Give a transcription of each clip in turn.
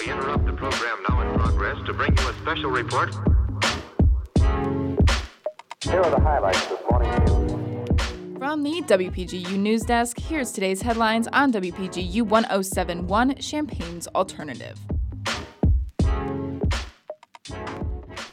We interrupt the program now in progress to bring you a special report. Here are the highlights this morning's news. From the WPGU News Desk, here's today's headlines on WPGU 1071 Champaign's Alternative.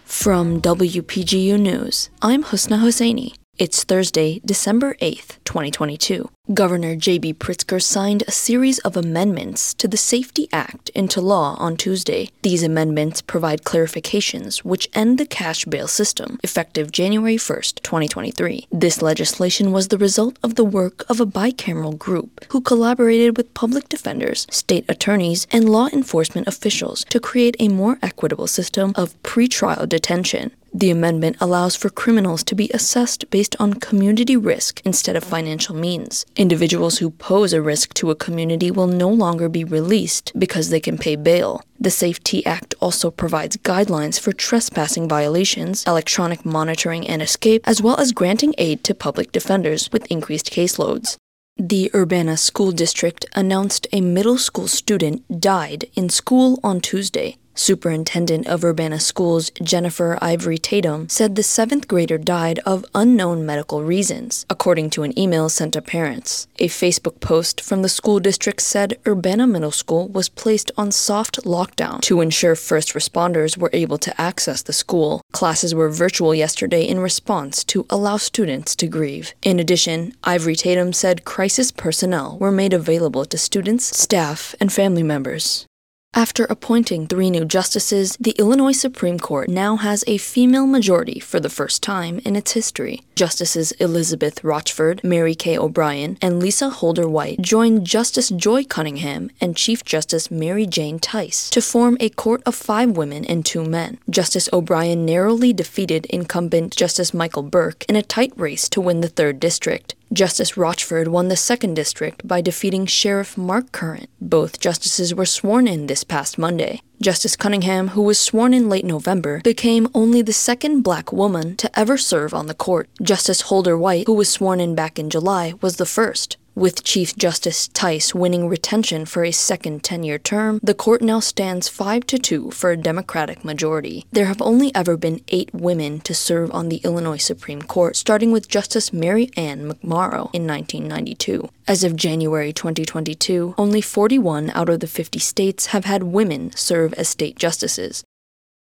From WPGU News, I'm Husna Hosseini. It's Thursday, December 8th, 2022. Governor J.B. Pritzker signed a series of amendments to the Safety Act into law on Tuesday. These amendments provide clarifications which end the cash bail system effective January 1st, 2023. This legislation was the result of the work of a bicameral group who collaborated with public defenders, state attorneys, and law enforcement officials to create a more equitable system of pretrial detention. The amendment allows for criminals to be assessed based on community risk instead of financial means. Individuals who pose a risk to a community will no longer be released because they can pay bail. The Safety Act also provides guidelines for trespassing violations, electronic monitoring and escape, as well as granting aid to public defenders with increased caseloads. The Urbana School District announced a middle school student died in school on Tuesday. Superintendent of Urbana Schools Jennifer Ivory Tatum said the seventh grader died of unknown medical reasons, according to an email sent to parents. A Facebook post from the school district said Urbana Middle School was placed on soft lockdown to ensure first responders were able to access the school. Classes were virtual yesterday in response to allow students to grieve. In addition, Ivory Tatum said crisis personnel were made available to students, staff, and family members. After appointing three new justices, the Illinois Supreme Court now has a female majority for the first time in its history. Justices Elizabeth Rochford, Mary Kay O'Brien, and Lisa Holder White joined Justice Joy Cunningham and Chief Justice Mary Jane Theis to form a court of five women and two men. Justice O'Brien narrowly defeated incumbent Justice Michael Burke in a tight race to win the third district. Justice Rochford won the second district by defeating Sheriff Mark Curran. Both justices were sworn in this past Monday. Justice Cunningham, who was sworn in late November, became only the second black woman to ever serve on the court. Justice Holder White, who was sworn in back in July, was the first. With Chief Justice Theis winning retention for a second 10 year term, the court now stands 5 to 2 for a Democratic majority. There have only ever been eight women to serve on the Illinois Supreme Court, starting with Justice Mary Ann McMorrow in 1992. As of January 2022, only 41 out of the 50 states have had women serve as state justices.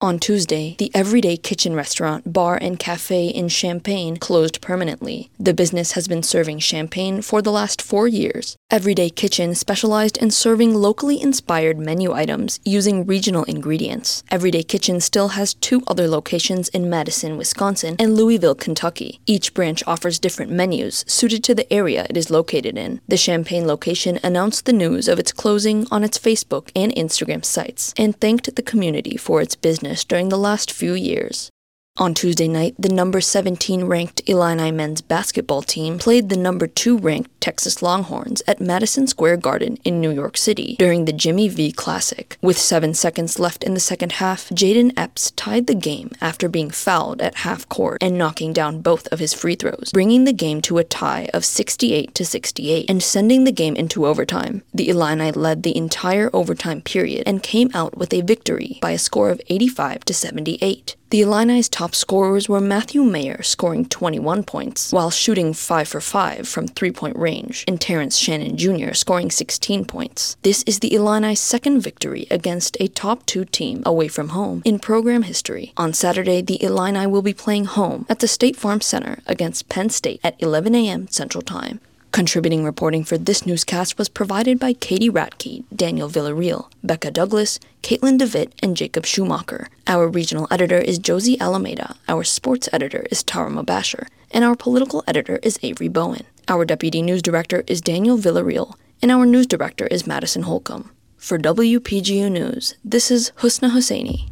On Tuesday, the Everyday Kitchen restaurant, bar, and cafe in Champaign closed permanently. The business has been serving Champaign for the last four years. Everyday Kitchen specialized in serving locally inspired menu items using regional ingredients. Everyday Kitchen still has two other locations in Madison, Wisconsin, and Louisville, Kentucky. Each branch offers different menus suited to the area it is located in. The Champaign location announced the news of its closing on its Facebook and Instagram sites and thanked the community for its business during the last few years. On Tuesday night, the number 17 ranked Illini men's basketball team played the number 2 ranked Texas Longhorns at Madison Square Garden in New York City during the Jimmy V Classic. With 7 seconds left in the second half, Jayden Epps tied the game after being fouled at half court and knocking down both of his free throws, bringing the game to a tie of 68 to 68 and sending the game into overtime. The Illini led the entire overtime period and came out with a victory by a score of 85 to 78. The Illini's top scorers were Matthew Mayer scoring 21 points while shooting 5 for 5 from three point range, and Terrence Shannon Jr. scoring 16 points. This is the Illini's second victory against a top 2 team away from home in program history. On Saturday, the Illini will be playing home at the State Farm Center against Penn State at 11 a.m. Central Time. Contributing reporting for this newscast was provided by Katie Ratke, Daniel Villarreal, Becca Douglas, Caitlin DeVitt, and Jacob Schumacher. Our regional editor is Josie Alameda, our sports editor is Tara Mabasher, and our political editor is Avery Bowen. Our deputy news director is Daniel Villarreal, and our news director is Madison Holcomb. For WPGU News, this is Husna Hosseini.